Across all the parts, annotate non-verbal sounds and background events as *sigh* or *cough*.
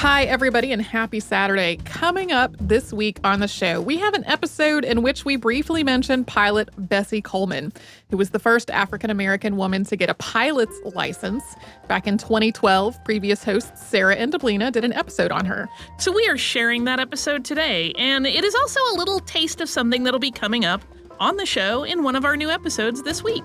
Hi, everybody, and happy Saturday. Coming up this week on the show, we have an episode in which we briefly mention pilot Bessie Coleman, who was the first African American woman to get a pilot's license. Back in 2012, previous hosts Sarah and Deblina did an episode on her. So we are sharing that episode today, and it is also a little taste of something that'll be coming up on the show in one of our new episodes this week.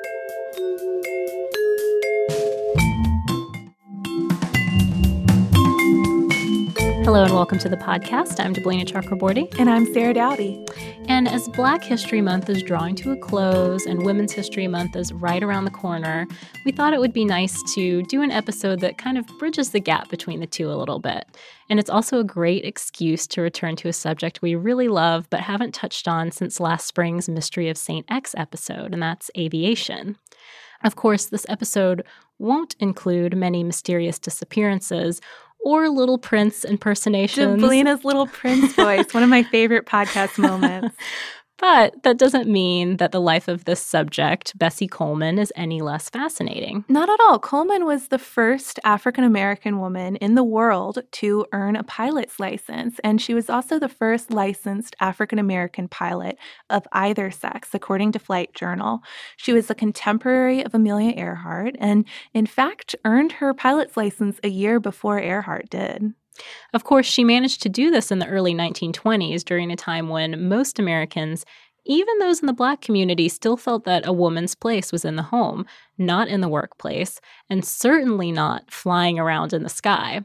Hello and welcome to the podcast. I'm Deblina Chakraborty. And I'm Sarah Dowdy. And as Black History Month is drawing to a close and Women's History Month is right around the corner, we thought it would be nice to do an episode that kind of bridges the gap between the two a little bit. And it's also a great excuse to return to a subject we really love but haven't touched on since last spring's Mystery of St. Ex episode, and that's aviation. Of course, this episode won't include many mysterious disappearances or Little Prince impersonations. Deblina's Little Prince voice, one of my favorite podcast moments. *laughs* But that doesn't mean that the life of this subject, Bessie Coleman, is any less fascinating. Not at all. Coleman was the first African American woman in the world to earn a pilot's license, and she was also the first licensed African American pilot of either sex, according to Flight Journal. She was a contemporary of Amelia Earhart, and in fact, earned her pilot's license a year before Earhart did. Of course, she managed to do this in the early 1920s during a time when most Americans, even those in the black community, still felt that a woman's place was in the home, not in the workplace, and certainly not flying around in the sky.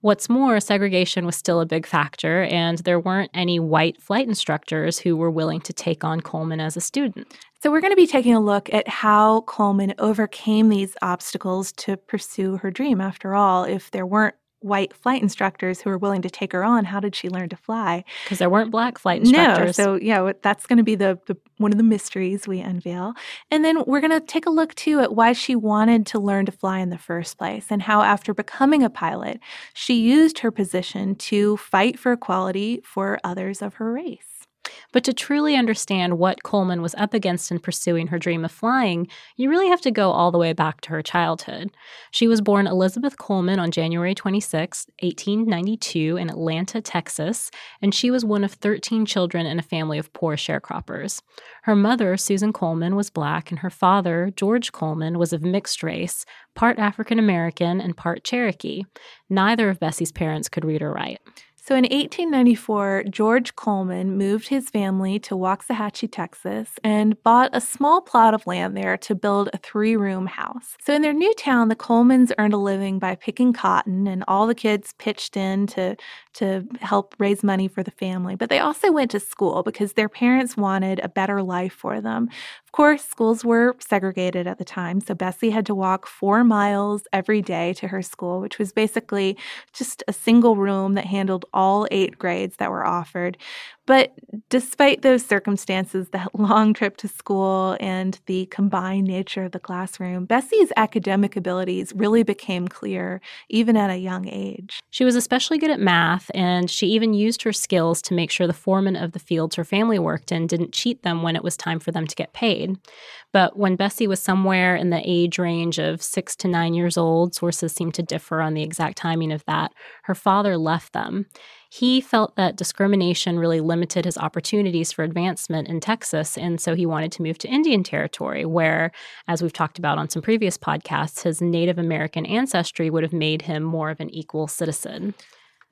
What's more, segregation was still a big factor, and there weren't any white flight instructors who were willing to take on Coleman as a student. So, we're going to be taking a look at how Coleman overcame these obstacles to pursue her dream. After all, if there weren't white flight instructors who were willing to take her on. How did she learn to fly? Because there weren't black flight instructors. No, so yeah, that's going to be the, the one of the mysteries we unveil. And then we're going to take a look too at why she wanted to learn to fly in the first place and how after becoming a pilot, she used her position to fight for equality for others of her race. But to truly understand what Coleman was up against in pursuing her dream of flying, you really have to go all the way back to her childhood. She was born Elizabeth Coleman on January 26, 1892, in Atlanta, Texas, and she was one of 13 children in a family of poor sharecroppers. Her mother, Susan Coleman, was black, and her father, George Coleman, was of mixed race, part African American and part Cherokee. Neither of Bessie's parents could read or write. So in 1894, George Coleman moved his family to Waxahachie, Texas, and bought a small plot of land there to build a three room house. So in their new town, the Colemans earned a living by picking cotton, and all the kids pitched in to, to help raise money for the family. But they also went to school because their parents wanted a better life for them Of course, schools were segregated at the time, so Bessie had to walk four miles every day to her school, which was basically just a single room that handled all eight grades that were offered. But despite those circumstances, that *laughs* long trip to school and the combined nature of the classroom, Bessie's academic abilities really became clear even at a young age. She was especially good at math, and she even used her skills to make sure the foreman of the fields her family worked in didn't cheat them when it was time for them to get paid. But when Bessie was somewhere in the age range of six to nine years old, sources seem to differ on the exact timing of that, her father left them. He felt that discrimination really limited his opportunities for advancement in Texas, and so he wanted to move to Indian Territory, where, as we've talked about on some previous podcasts, his Native American ancestry would have made him more of an equal citizen.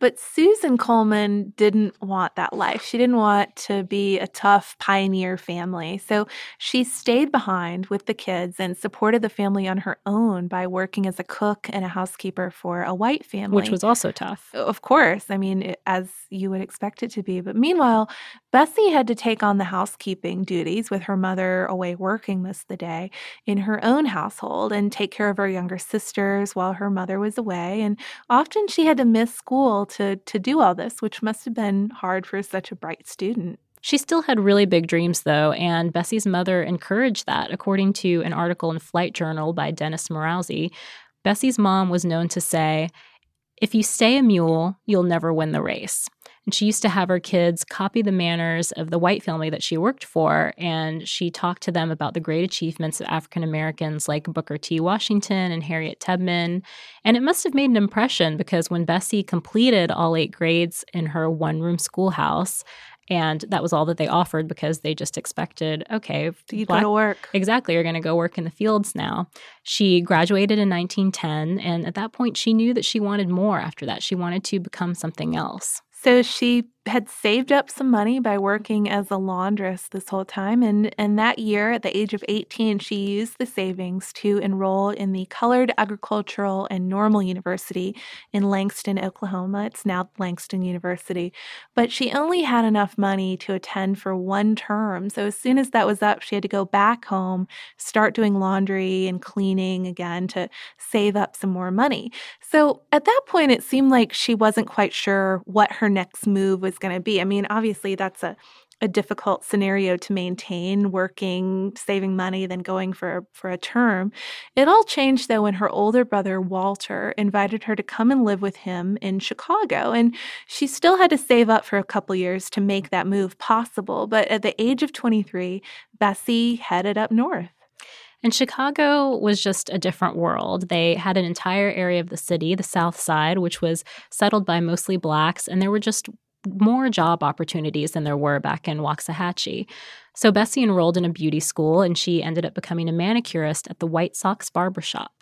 But Susan Coleman didn't want that life. She didn't want to be a tough pioneer family. So she stayed behind with the kids and supported the family on her own by working as a cook and a housekeeper for a white family. Which was also tough. Of course. I mean, as you would expect it to be. But meanwhile, Bessie had to take on the housekeeping duties with her mother away working most of the day in her own household and take care of her younger sisters while her mother was away. And often she had to miss school to, to do all this, which must have been hard for such a bright student. She still had really big dreams, though, and Bessie's mother encouraged that. According to an article in Flight Journal by Dennis Morawsey, Bessie's mom was known to say, If you stay a mule, you'll never win the race. And she used to have her kids copy the manners of the white family that she worked for. And she talked to them about the great achievements of African Americans like Booker T. Washington and Harriet Tubman. And it must have made an impression because when Bessie completed all eight grades in her one room schoolhouse, and that was all that they offered because they just expected, okay, you go to work. Exactly, you're going to go work in the fields now. She graduated in 1910, and at that point, she knew that she wanted more after that. She wanted to become something else. So she had saved up some money by working as a laundress this whole time. And, and that year, at the age of 18, she used the savings to enroll in the Colored Agricultural and Normal University in Langston, Oklahoma. It's now Langston University. But she only had enough money to attend for one term. So as soon as that was up, she had to go back home, start doing laundry and cleaning again to save up some more money. So at that point, it seemed like she wasn't quite sure what her next move was going to be. I mean, obviously, that's a a difficult scenario to maintain working saving money then going for for a term it all changed though when her older brother walter invited her to come and live with him in chicago and she still had to save up for a couple years to make that move possible but at the age of 23 bessie headed up north and Chicago was just a different world. They had an entire area of the city, the South Side, which was settled by mostly blacks, and there were just more job opportunities than there were back in Waxahachie. So Bessie enrolled in a beauty school and she ended up becoming a manicurist at the White Sox Barbershop.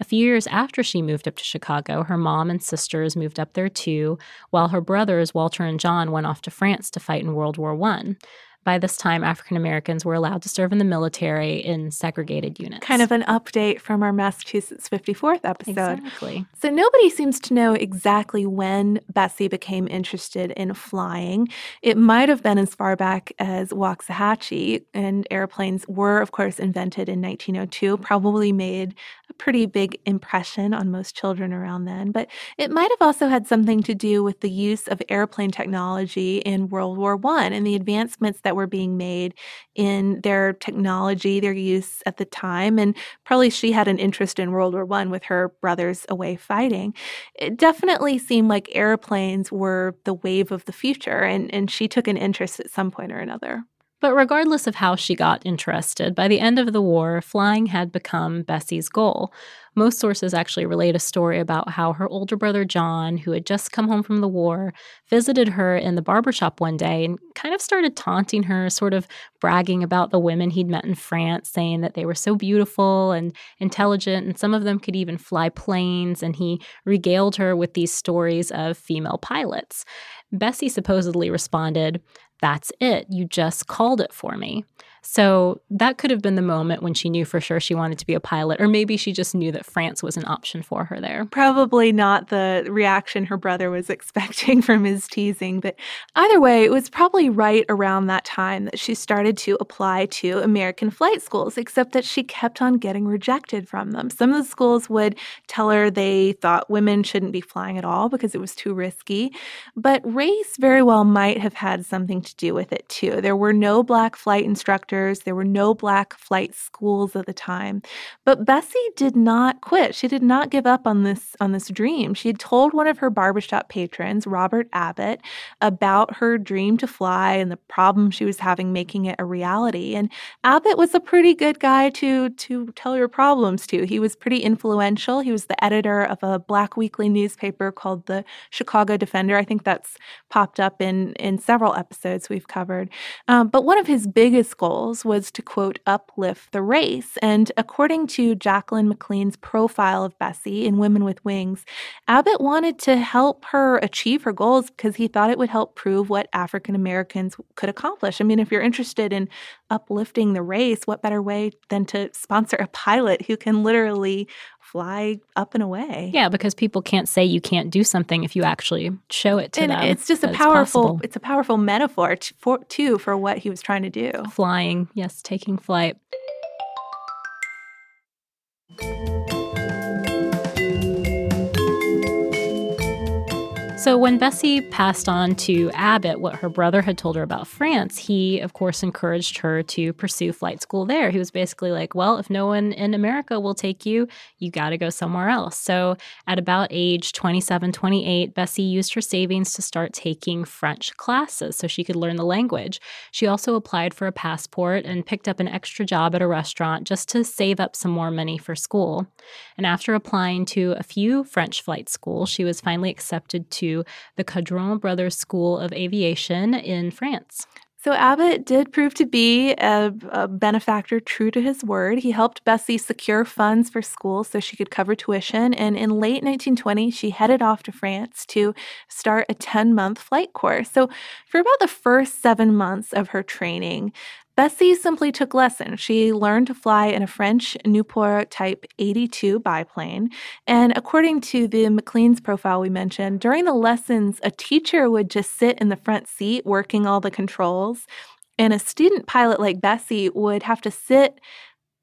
A few years after she moved up to Chicago, her mom and sisters moved up there too, while her brothers, Walter and John, went off to France to fight in World War I. By this time, African Americans were allowed to serve in the military in segregated units. Kind of an update from our Massachusetts 54th episode. Exactly. So nobody seems to know exactly when Bessie became interested in flying. It might have been as far back as Waxahachie, and airplanes were, of course, invented in 1902, probably made a pretty big impression on most children around then. But it might have also had something to do with the use of airplane technology in World War I and the advancements that were being made in their technology, their use at the time. And probably she had an interest in World War I with her brothers away fighting. It definitely seemed like airplanes were the wave of the future, and, and she took an interest at some point or another. But regardless of how she got interested, by the end of the war, flying had become Bessie's goal. Most sources actually relate a story about how her older brother John, who had just come home from the war, visited her in the barbershop one day and kind of started taunting her, sort of bragging about the women he'd met in France, saying that they were so beautiful and intelligent, and some of them could even fly planes. And he regaled her with these stories of female pilots. Bessie supposedly responded, That's it. You just called it for me. So that could have been the moment when she knew for sure she wanted to be a pilot, or maybe she just knew that France was an option for her there. Probably not the reaction her brother was *laughs* expecting from his teasing, but either way, it was probably right around that time that she started to apply to American flight schools, except that she kept on getting rejected from them. Some of the schools would tell her they thought women shouldn't be flying at all because it was too risky, but race very well might have had something to do with it too. There were no black flight instructors There were no black flight schools at the time. But Bessie did not quit. She did not give up on this on this dream. She had told one of her barbershop patrons, Robert Abbott, about her dream to fly and the problem she was having making it a reality. And Abbott was a pretty good guy to to tell your problems to. He was pretty influential. He was the editor of a black weekly newspaper called the Chicago Defender. I think that's popped up in in several episodes we've covered. Um, but one of his biggest goals goals was to quote, uplift the race. And according to Jacqueline McLean's profile of Bessie in Women with Wings, Abbott wanted to help her achieve her goals because he thought it would help prove what African Americans could accomplish. I mean, if you're interested in uplifting the race, what better way than to sponsor a pilot who can literally fly up and away. Yeah, because people can't say you can't do something if you actually show it to and them. It's just a powerful it's, it's, a powerful metaphor t- for, too for what he was trying to do. Flying, yes, taking flight. So when Bessie passed on to Abbott what her brother had told her about France, he, of course, encouraged her to pursue flight school there. He was basically like, well, if no one in America will take you, you got to go somewhere else. So at about age 27, 28, Bessie used her savings to start taking French classes so she could learn the language. She also applied for a passport and picked up an extra job at a restaurant just to save up some more money for school. And after applying to a few French flight schools, she was finally accepted to the Caudron Brothers School of Aviation in France. So Abbott did prove to be a, a, benefactor true to his word. He helped Bessie secure funds for school so she could cover tuition. And in late 1920, she headed off to France to start a 10 month flight course. So for about the first seven months of her training, Bessie simply took lessons. She learned to fly in a French Nieuport Type 82 biplane. And according to the McLean's profile we mentioned, during the lessons, a teacher would just sit in the front seat working all the controls. And a student pilot like Bessie would have to sit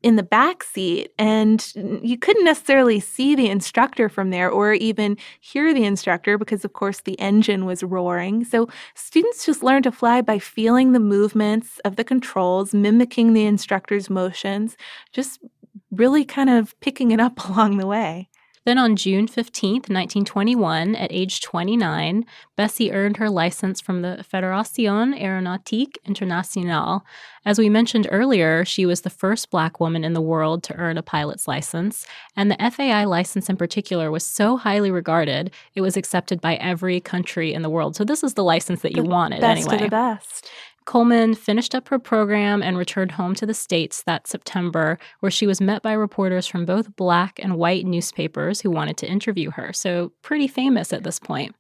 in the back seat and you couldn't necessarily see the instructor from there or even hear the instructor because of course the engine was roaring. So students just learned to fly by feeling the movements of the controls mimicking the instructor's motions just really kind of picking it up *laughs* along the way then on June 15, 1921, at age 29, Bessie earned her license from the Fédération Aéronautique Internationale. As we mentioned earlier, she was the first black woman in the world to earn a pilot's license, and the FAI license in particular was so highly regarded, it was accepted by every country in the world. So this is the license that you the wanted best anyway. Of the best. Coleman finished up her program and returned home to the States that September, where she was met by reporters from both black and white newspapers who wanted to interview her. So, pretty famous at this point.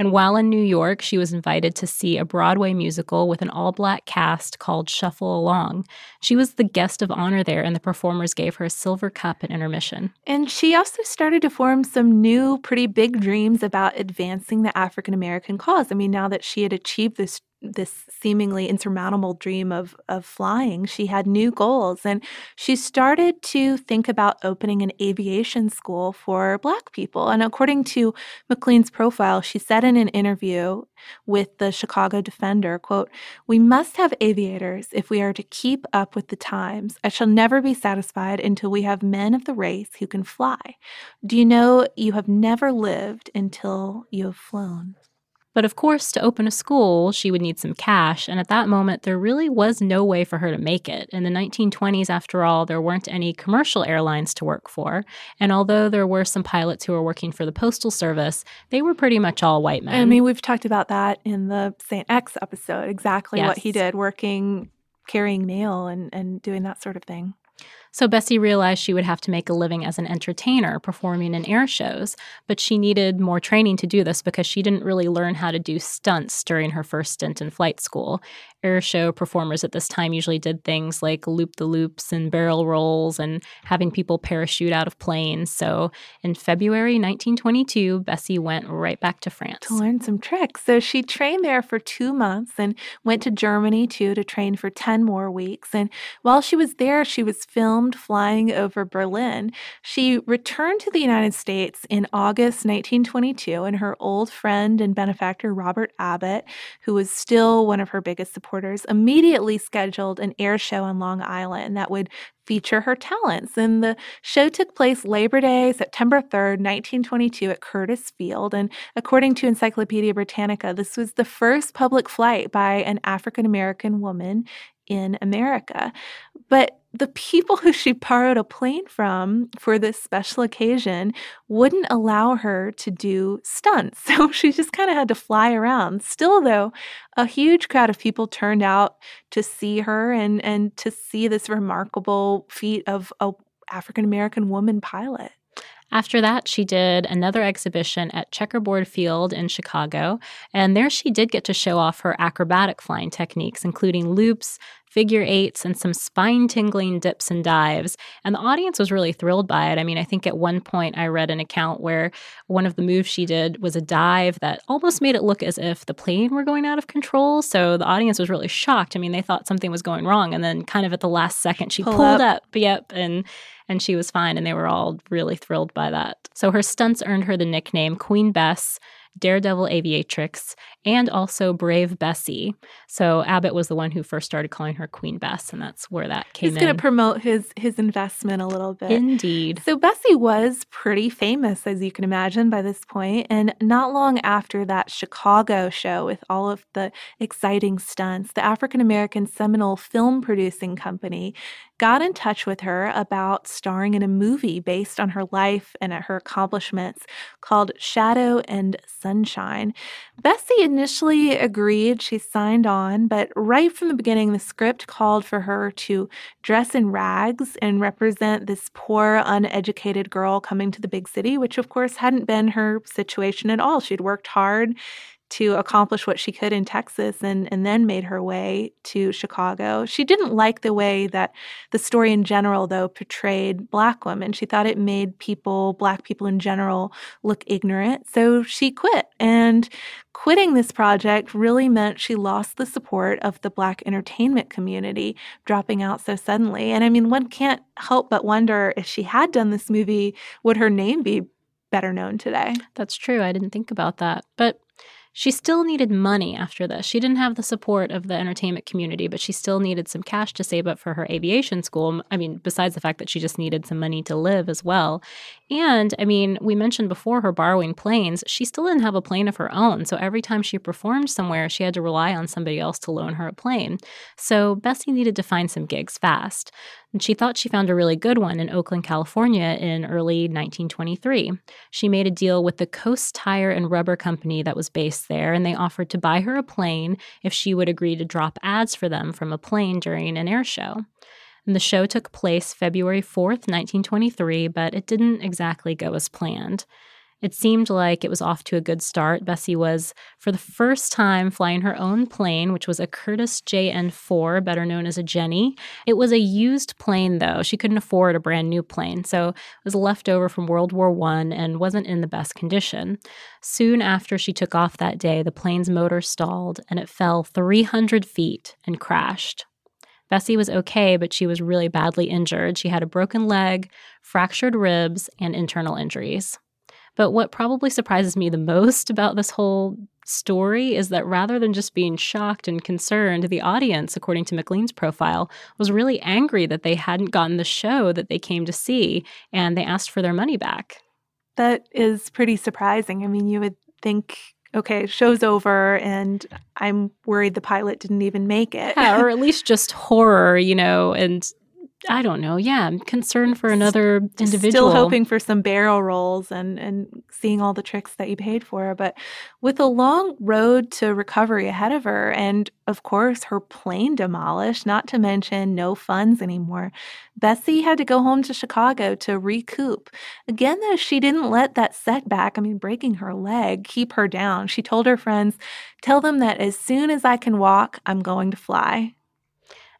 And while in New York, she was invited to see a Broadway musical with an all black cast called Shuffle Along. She was the guest of honor there, and the performers gave her a silver cup at intermission. And she also started to form some new, pretty big dreams about advancing the African American cause. I mean, now that she had achieved this this seemingly insurmountable dream of of flying. She had new goals and she started to think about opening an aviation school for black people. And according to mclean's profile she said in an interview with the chicago defender quote we must have aviators if we are to keep up with the times. I shall never be satisfied until we have men of the race who can fly. Do you know you have never lived until you have flown but of course, to open a school, she would need some cash, and at that moment, there really was no way for her to make it. In the 1920s, after all, there weren't any commercial airlines to work for, and although there were some pilots who were working for the Postal Service, they were pretty much all white men. I mean, we've talked about that in the St. Ex episode, exactly yes. what he did, working, carrying mail, and, and doing that sort of thing. So Bessie realized she would have to make a living as an entertainer performing in air shows, but she needed more training to do this because she didn't really learn how to do stunts during her first stint in flight school air show performers at this time usually did things like loop the loops and barrel rolls and having people parachute out of planes. So in February 1922, Bessie went right back to France to learn some tricks. So she trained there for two months and went to Germany too to train for 10 more weeks. And while she was there, she was filmed flying over Berlin. She returned to the United States in August 1922, and her old friend and benefactor, Robert Abbott, who was still one of her biggest supporters, immediately scheduled an air show on Long Island that would feature her talents. And the show took place Labor Day, September 3rd, 1922, at Curtiss Field. And according to Encyclopedia Britannica, this was the first public flight by an African American woman in America. But the people who she borrowed a plane from for this special occasion wouldn't allow her to do stunts. *laughs* So she just kind of had to fly around. Still, though, a huge crowd of people turned out to see her and, and to see this remarkable feat of a African American woman pilot. After that, she did another exhibition at Checkerboard Field in Chicago, and there she did get to show off her acrobatic flying techniques, including loops, figure eights, and some spine tingling dips and dives. And the audience was really thrilled by it. I mean, I think at one point I read an account where one of the moves she did was a dive that almost made it look as if the plane were going out of control. So the audience was really shocked. I mean, they thought something was going wrong. And then, kind of at the last second, she Pull pulled up. up. Yep. And and she was fine and they were all really thrilled by that. So her stunts earned her the nickname Queen Bess Daredevil Aviatrix, and also Brave Bessie. So Abbott was the one who first started calling her Queen Bess, and that's where that came He's in. going to promote his his investment a little bit. Indeed. So Bessie was pretty famous, as you can imagine, by this point. And not long after that Chicago show with all of the exciting stunts, the African American Seminole Film Producing Company got in touch with her about starring in a movie based on her life and her accomplishments called Shadow and Sunshine. Bessie initially agreed, she signed on, but right from the beginning, the script called for her to dress in rags and represent this poor, uneducated girl coming to the big city, which of course hadn't been her situation at all. She'd worked hard to accomplish what she could in Texas and, and then made her way to Chicago. She didn't like the way that the story in general, though, portrayed Black women. She thought it made people, Black people in general, look ignorant. So she quit. And quitting this project really meant she lost the support of the Black entertainment community, dropping out so suddenly. And I mean, one can't help but wonder if she had done this movie, would her name be better known today? That's true. I didn't think about that. But she still needed money after this. She didn't have the support of the entertainment community, but she still needed some cash to save up for her aviation school. I mean, besides the fact that she just needed some money to live as well. And I mean, we mentioned before her borrowing planes. She still didn't have a plane of her own. So every time she performed somewhere, she had to rely on somebody else to loan her a plane. So Bessie needed to find some gigs fast. And she thought she found a really good one in Oakland, California in early 1923. She made a deal with the Coast Tire and Rubber Company that was based there, and they offered to buy her a plane if she would agree to drop ads for them from a plane during an air show. And the show took place February 4th, 1923, but it didn't exactly go as planned. It seemed like it was off to a good start. Bessie was, for the first time, flying her own plane, which was a Curtiss JN 4, better known as a Jenny. It was a used plane, though. She couldn't afford a brand new plane, so it was left over from World War I and wasn't in the best condition. Soon after she took off that day, the plane's motor stalled and it fell 300 feet and crashed. Bessie was okay, but she was really badly injured. She had a broken leg, fractured ribs, and internal injuries. But what probably surprises me the most about this whole story is that rather than just being shocked and concerned, the audience, according to McLean's profile, was really angry that they hadn't gotten the show that they came to see and they asked for their money back. That is pretty surprising. I mean, you would think okay, show's over and I'm worried the pilot didn't even make it. yeah, or at *laughs* least just horror, you know, and I don't know. Yeah, I'm concerned for another individual. Still hoping for some barrel rolls and and seeing all the tricks that you paid for. But with a long road to recovery ahead of her, and of course her plane demolished, not to mention no funds anymore, Bessie had to go home to Chicago to recoup. Again, though, she didn't let that setback, I mean, breaking her leg, keep her down. She told her friends, "Tell them that as soon as I can walk, I'm going to fly."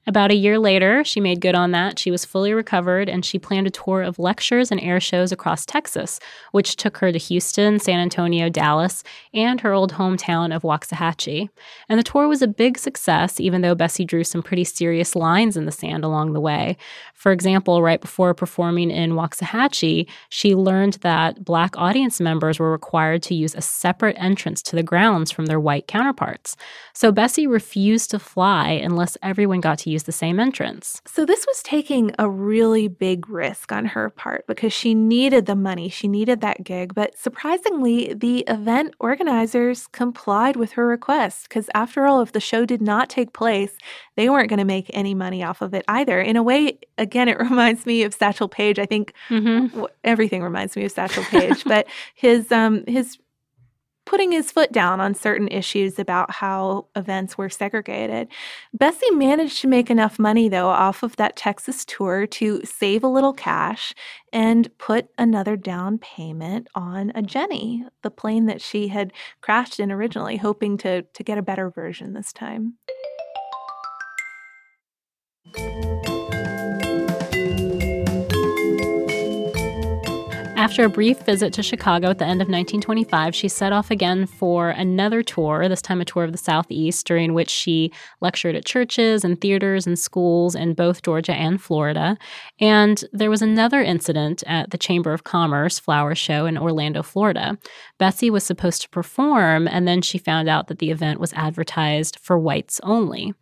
About a year later, she made good on that. She was fully recovered and she planned a tour of lectures and air shows across Texas, which took her to Houston, San Antonio, Dallas, and her old hometown of Waxahachie. And the tour was a big success, even though Bessie drew some pretty serious lines in the sand along the way. For example, right before performing in Waxahachie, she learned that Black audience members were required to use a separate entrance to the grounds from their white counterparts. So Bessie refused to fly unless everyone got to use the same entrance. So, this was taking a really big risk on her part because she needed the money, she needed that gig. But surprisingly, the event organizers complied with her request because, after all, if the show did not take place, they weren't going to make any money off of it either. In a way, again, it *laughs* reminds me of Satchel Paige. I think mm-hmm. everything reminds me of Satchel Paige, *laughs* but his um his putting his foot down on certain issues about how events were segregated. Bessie managed to make enough money, though, off of that Texas tour to save a little cash and put another down payment on a Jenny, the plane that she had crashed in originally, hoping to, to get a better version this time. After a brief visit to Chicago at the end of 1925, she set off again for another tour, this time a tour of the Southeast, during which she lectured at churches and theaters and schools in both Georgia and Florida. And there was another incident at the Chamber of Commerce flower show in Orlando, Florida. Bessie was supposed to perform, and then she found out that the event was advertised for whites only.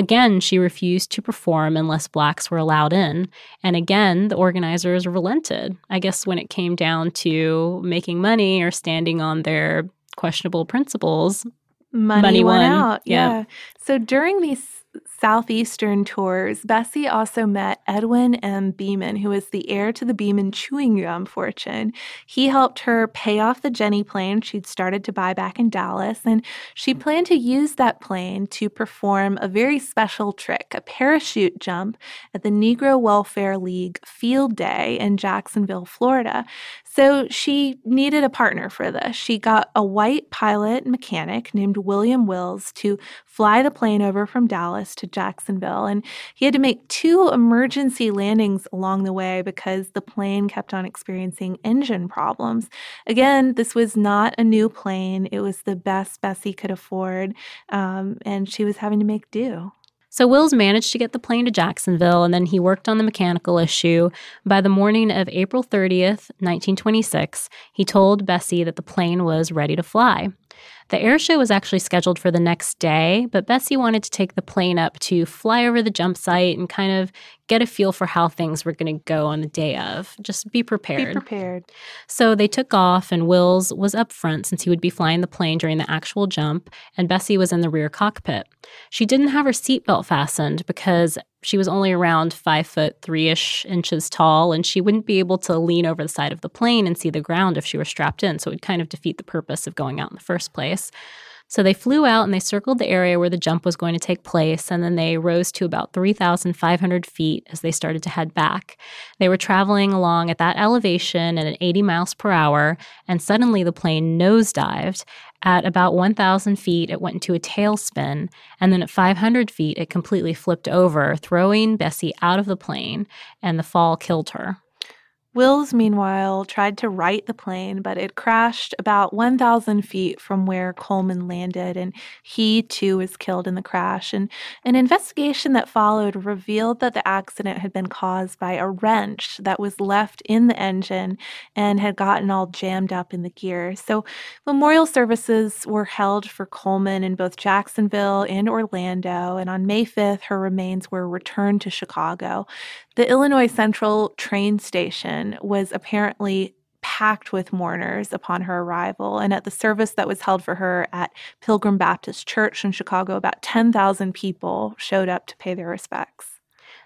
Again, she refused to perform unless blacks were allowed in. And again, the organizers relented. I guess when it came down to making money or standing on their questionable principles, money, Money went won. out. Yeah. Yeah. So during these southeastern tours, Bessie also met Edwin M. Beeman, who was the heir to the Beeman chewing gum fortune. He helped her pay off the Jenny plane she'd started to buy back in Dallas, and she planned to use that plane to perform a very special trick, a parachute jump at the Negro Welfare League Field Day in Jacksonville, Florida. So she needed a partner for this. She got a white pilot mechanic named William Wills to fly the plane over from Dallas to Jacksonville. And he had to make two emergency landings along the way because the plane kept on experiencing engine problems. Again, this was not a new plane, it was the best Bessie could afford. Um, and she was having to make do. So Wills managed to get the plane to Jacksonville and then he worked on the mechanical issue. By the morning of April 30th, 1926, he told Bessie that the plane was ready to fly. The air show was actually scheduled for the next day, but Bessie wanted to take the plane up to fly over the jump site and kind of get a feel for how things were going to go on the day of. Just be prepared. Be prepared. So they took off, and Wills was up front since he would be flying the plane during the actual jump, and Bessie was in the rear cockpit. She didn't have her seatbelt fastened because she was only around five foot three ish inches tall, and she wouldn't be able to lean over the side of the plane and see the ground if she were strapped in. So it would kind of defeat the purpose of going out in the first place. So they flew out and they circled the area where the jump was going to take place, and then they rose to about 3,500 feet as they started to head back. They were traveling along at that elevation at an 80 miles per hour, and suddenly the plane nosedived. At about 1,000 feet, it went into a tailspin, and then at 500 feet, it completely flipped over, throwing Bessie out of the plane, and the fall killed her. Wills, meanwhile, tried to right the plane, but it crashed about 1,000 feet from where Coleman landed, and he too was killed in the crash. And an investigation that followed revealed that the accident had been caused by a wrench that was left in the engine and had gotten all jammed up in the gear. So, memorial services were held for Coleman in both Jacksonville and Orlando, and on May 5th, her remains were returned to Chicago. The Illinois Central train station was apparently packed with mourners upon her arrival. And at the service that was held for her at Pilgrim Baptist Church in Chicago, about 10,000 people showed up to pay their respects.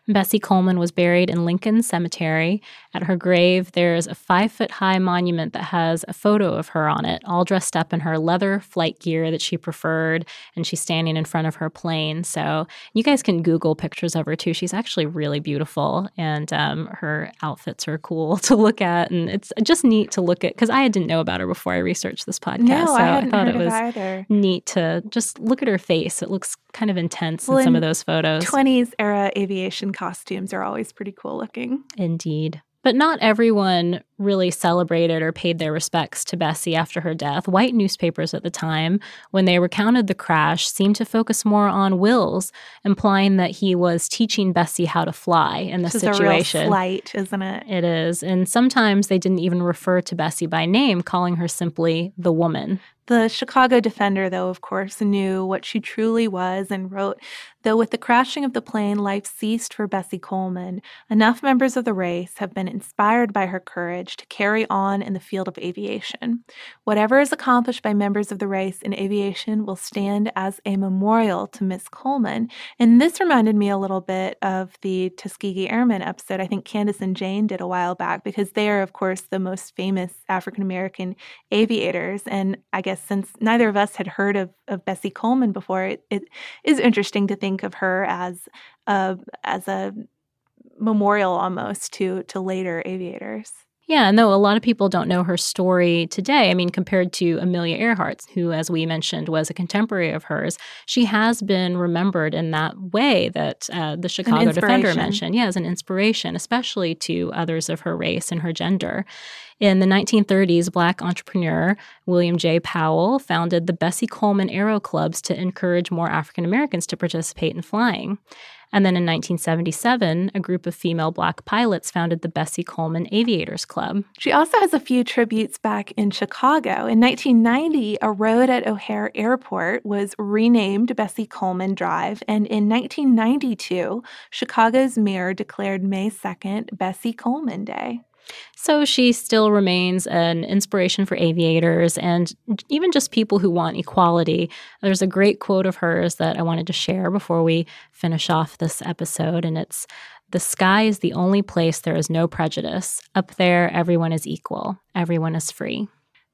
Bessie Coleman was buried in Lincoln Cemetery. At her grave, there's a five foot high monument that has a photo of her on it, all dressed up in her leather flight gear that she preferred, and she's standing in front of her plane. So you guys can Google pictures of her too. She's actually really beautiful, and um, her outfits are cool *laughs* to look at, and it's just neat to look at because I didn't know about her before I researched this podcast. No, so I hadn't thought heard it was either. neat to just look at her face. It looks kind of intense Well, in some in of those photos. 20s era aviation costumes are always pretty cool looking. Indeed. But not everyone really celebrated or paid their respects to Bessie after her death. White newspapers at the time, when they recounted the crash, seemed to focus more on Wills, implying that he was teaching Bessie how to fly in is a situation. real flight, isn't it? It is. And sometimes they didn't even refer to Bessie by name, calling her simply the woman. The Chicago Defender, though, of course, knew what she truly was and wrote Though with the crashing of the plane, life ceased for Bessie Coleman, enough members of the race have been inspired by her courage to carry on in the field of aviation. Whatever is accomplished by members of the race in aviation will stand as a memorial to Miss Coleman. And this reminded me a little bit of the Tuskegee Airmen episode I think Candace and Jane did a while back, because they are, of course, the most famous African American aviators. And I guess since neither of us had heard of, of Bessie Coleman before, it, it is interesting to think of her as a, as a memorial almost to, to later aviators. Yeah, and though a lot of people don't know her story today. I mean, compared to Amelia Earhart, who, as we mentioned, was a contemporary of hers, she has been remembered in that way that uh, the Chicago Defender mentioned. Yeah, as an inspiration, especially to others of her race and her gender. In the 1930s, Black entrepreneur William J. Powell founded the Bessie Coleman Aero Clubs to encourage more African Americans to participate in flying. And then in 1977, a group of female black pilots founded the Bessie Coleman Aviators Club. She also has a few tributes back in Chicago. In 1990, a road at O'Hare Airport was renamed Bessie Coleman Drive. And in 1992, Chicago's mayor declared May 2nd Bessie Coleman Day. So she still remains an inspiration for aviators and even just people who want equality. There's a great quote of hers that I wanted to share before we finish off this episode, and it's The sky is the only place there is no prejudice. Up there, everyone is equal, everyone is free.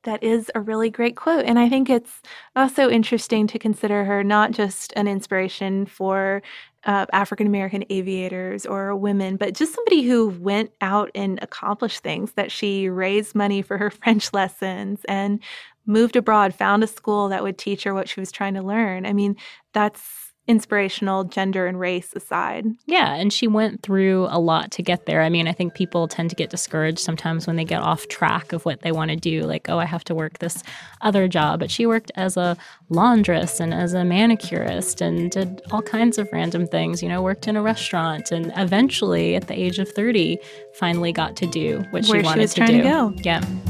That is a really great quote. And I think it's also interesting to consider her not just an inspiration for uh, African American aviators or women, but just somebody who went out and accomplished things, that she raised money for her *laughs* French lessons and moved abroad, found a school that would teach her what she was trying to learn. I mean, that's inspirational, gender and race aside. Yeah, and she went through a lot to get there. I mean, I think people tend to get discouraged sometimes when they get off track of what they want to do, like, oh, I have to work this other job. But she worked as a laundress and as a manicurist and did all kinds of random things, you know, worked in a restaurant and eventually at the age of 30 finally got to do what Where she wanted she to do. To go. Yeah.